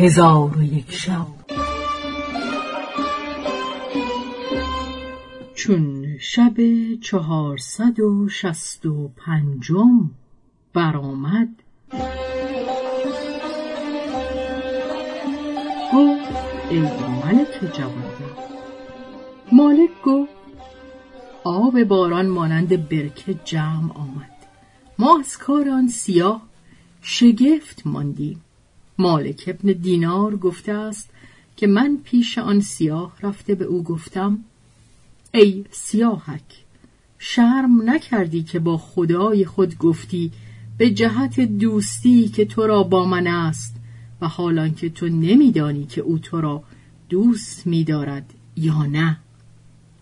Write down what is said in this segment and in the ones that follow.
هزار و یک شب. چون شب چهارصد و شست و پنجم برآمد گفت ای ملک جوانبخت مالک گفت آب باران مانند برکه جمع آمد. ما از کار سیاه شگفت ماندیم. مالک ابن دینار گفته است که من پیش آن سیاه رفته به او گفتم ای سیاهک شرم نکردی که با خدای خود گفتی به جهت دوستی که تو را با من است و حالان که تو نمیدانی که او تو را دوست می‌دارد یا نه؟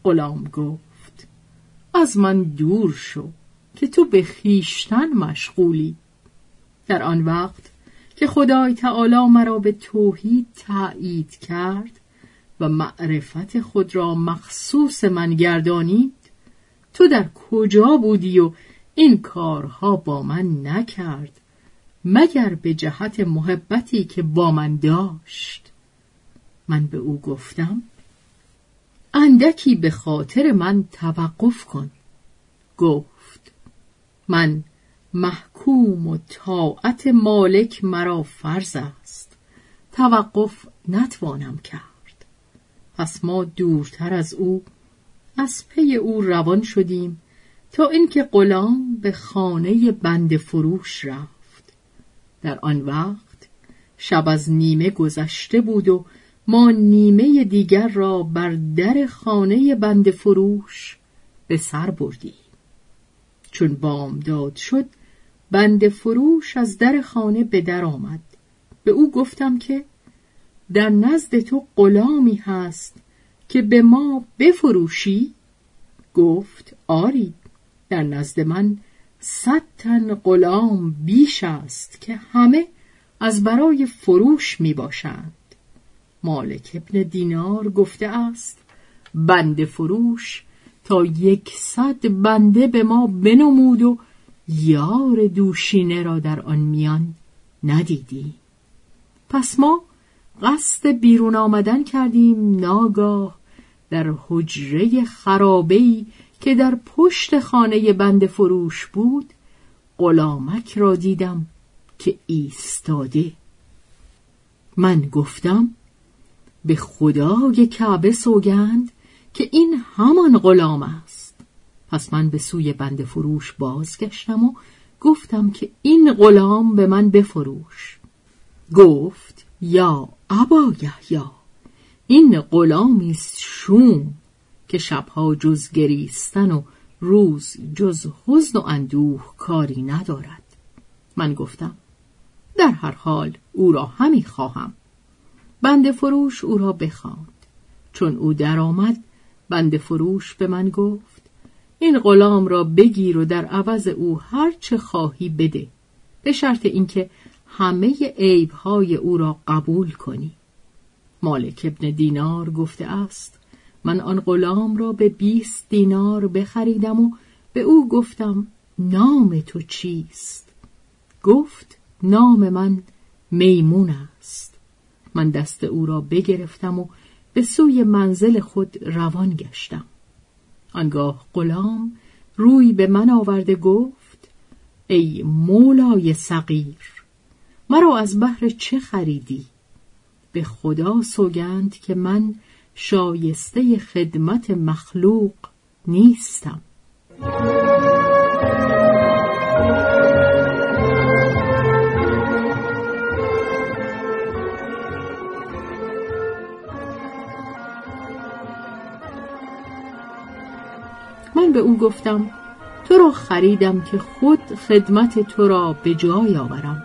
غلام گفت از من دور شو که تو به خیشتن مشغولی. در آن وقت که خدای تعالی مرا به توحید تایید کرد و معرفت خود را مخصوص من گردانید تو در کجا بودی و این کارها با من نکرد مگر به جهت محبتی که با من داشت؟ من به او گفتم اندکی به خاطر من توقف کن. گفت من محکوم و طاعت مالک مرا فرض است. توقف نتوانم کرد. پس ما دورتر از او از پی او روان شدیم تا اینکه غلام به خانه بند فروش رفت. در آن وقت شب از نیمه گذشته بود و ما نیمه دیگر را بر در خانه بند فروش به سر بردیم. چون بامداد شد بند فروش از در خانه به در آمد. به او گفتم که در نزد تو غلامی هست که به ما بفروشی؟ گفت آری در نزد من صد تن غلام بیش است که همه از برای فروش می باشند. مالک ابن دینار گفته است بند فروش تا یکصد بنده به ما بنمود و یار دوشینه را در آن میان ندیدی. پس ما قصد بیرون آمدن کردیم ناگاه در حجره خرابهی که در پشت خانه بند فروش بود غلامک را دیدم که ایستاده. من گفتم به خدای کعبه سوگند که این همان غلام است. پس من به سوی بند فروش بازگشتم و گفتم که این غلام به من بفروش. گفت یا ابا یحیی این غلامی شوم که شبها جز گریستن و روز جز حزن و اندوه کاری ندارد. من گفتم در هر حال او را همی خواهم. بند فروش او را بخواند. چون او درآمد بند فروش به من گفت این غلام را بگیر و در عوض او هر چه خواهی بده. به شرط اینکه همه عیبهای او را قبول کنی. مالک ابن دینار گفته است من آن غلام را به بیست دینار بخریدم و به او گفتم نام تو چیست؟ گفت نام من میمون است. من دست او را بگرفتم و به سوی منزل خود روان گشتم. آنگاه غلام روی به من آورده گفت ای مولای صغیر مرا از بحر چه خریدی؟ به خدا سوگند که من شایسته خدمت مخلوق نیستم. من به او گفتم تو را خریدم که خود خدمت تو را به جای آورم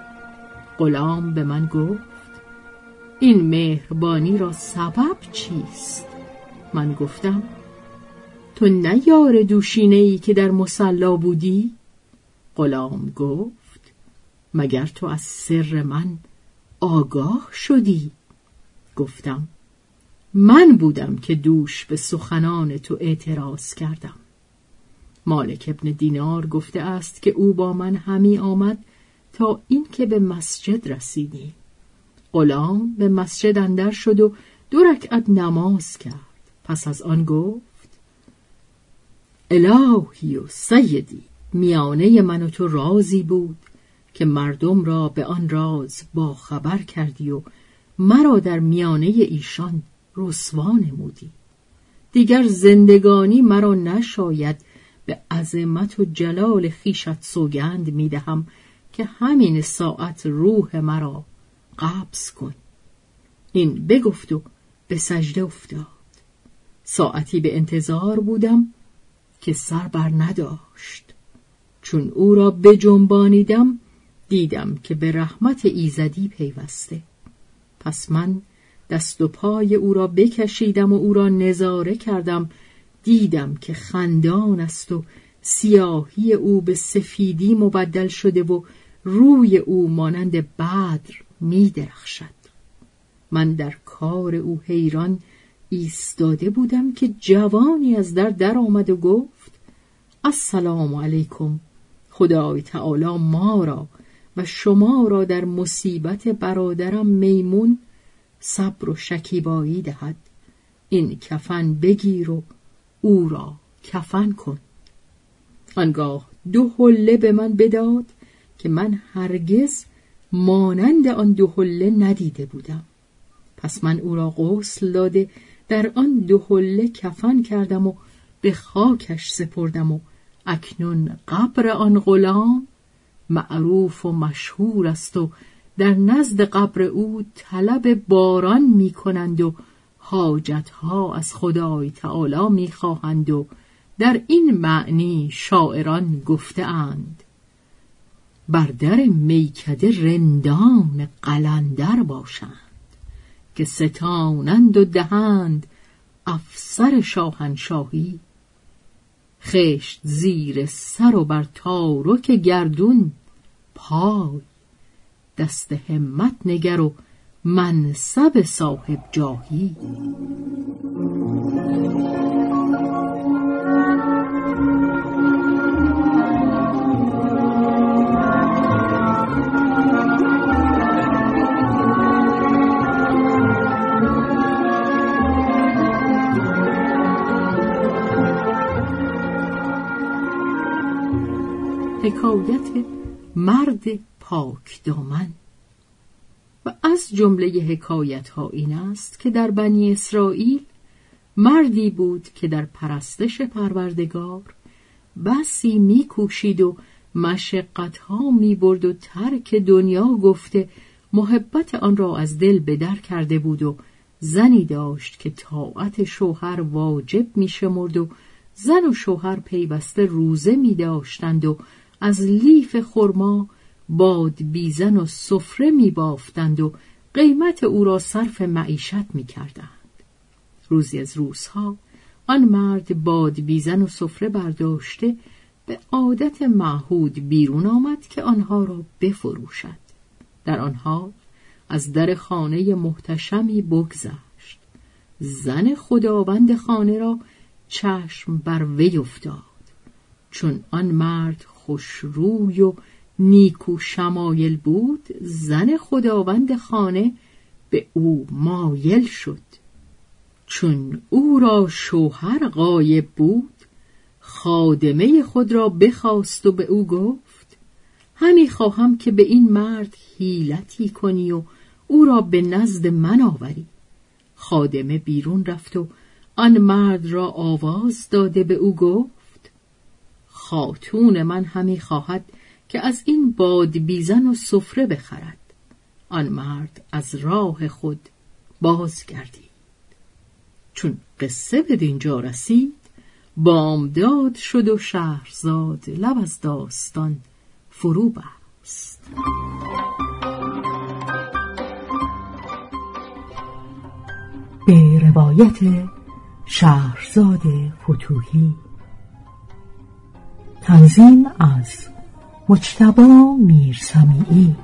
غلام به من گفت این مهربانی را سبب چیست؟ من گفتم تو نه یار دوشینه ای که در مسلا بودی؟ غلام گفت مگر تو از سر من آگاه شدی؟ گفتم من بودم که دوش به سخنان تو اعتراض کردم مالک ابن دینار گفته است که او با من همی آمد تا اینکه به مسجد رسیدیم غلام به مسجد اندر شد و دو رکعت نماز کرد. پس از آن گفت الهی و سیدی میانه من و تو رازی بود که مردم را به آن راز با خبر کردی و مرا در میانه ایشان رسوا نمودی. دیگر زندگانی مرا نشاید به عظمت و جلال خیشت سوگند می‌دهم که همین ساعت روح مرا قبض کن. این بگفت و به سجده افتاد. ساعتی به انتظار بودم که سر بر نداشت. چون او را بجنبانیدم دیدم که به رحمت ایزدی پیوسته. پس من دست و پای او را بکشیدم و او را نظاره کردم دیدم که خندان است و سیاهی او به سفیدی مبدل شده و روی او مانند بدر می درخشد. من در کار او حیران ایستاده بودم که جوانی از در در آمد و گفت السلام علیکم خدای تعالی ما را و شما را در مصیبت برادرم میمون صبر و شکیبایی دهد. این کفن بگیر و او را کفن کن. آنگاه دو حله به من بداد که من هرگز مانند آن دو حله ندیده بودم. پس من او را غسل داده در آن دو حله کفن کردم و به خاکش سپردم و اکنون قبر آن غلام معروف و مشهور است و در نزد قبر او طلب باران می کنند و حاجتها از خدای تعالی می خواهند و در این معنی شاعران گفتهاند. بر در میکده رندان قلندر باشند که ستانند و دهند افسر شاهنشاهی. خشت زیر سر و بر تارک گردون پای دست همت نگر و منصب صاحب جاهی. حکایت مرد پاک دامن. و از جمله حکایت ها این است که در بنی اسرائیل مردی بود که در پرستش پروردگار بسی میکوشید و مشقت ها می برد و ترک دنیا گفته محبت آن را از دل بدر کرده بود و زنی داشت که طاعت شوهر واجب می شمرد و زن و شوهر پیوسته روزه می داشتند و از لیف خرما باد بیزن و سفره می بافتند و قیمت او را صرف معیشت می کردند. روزی از روزها آن مرد باد بیزن و سفره برداشته به عادت معهود بیرون آمد که آنها را بفروشد. در آنها از در خانه محتشمی بگذشت. زن خداوند خانه را چشم بر وی افتاد. چون آن مرد خوشروی و نیکو شمایل بود زن خداوند خانه به او مایل شد. چون او را شوهر غایب بود خادمه خود را بخواست و به او گفت همی خواهم که به این مرد حیلتی کنی و او را به نزد من آوری. خادمه بیرون رفت و آن مرد را آواز داده به او گفت خاتون من همی خواهد که از این باد بیزن و سفره بخرد. آن مرد از راه خود بازگردید. چون قصه به دینجا رسید بامداد شد و شهرزاد لب از داستان فرو بست. به روایت شهرزاد فتوهی تنظیم از مجتبا میرسمیعی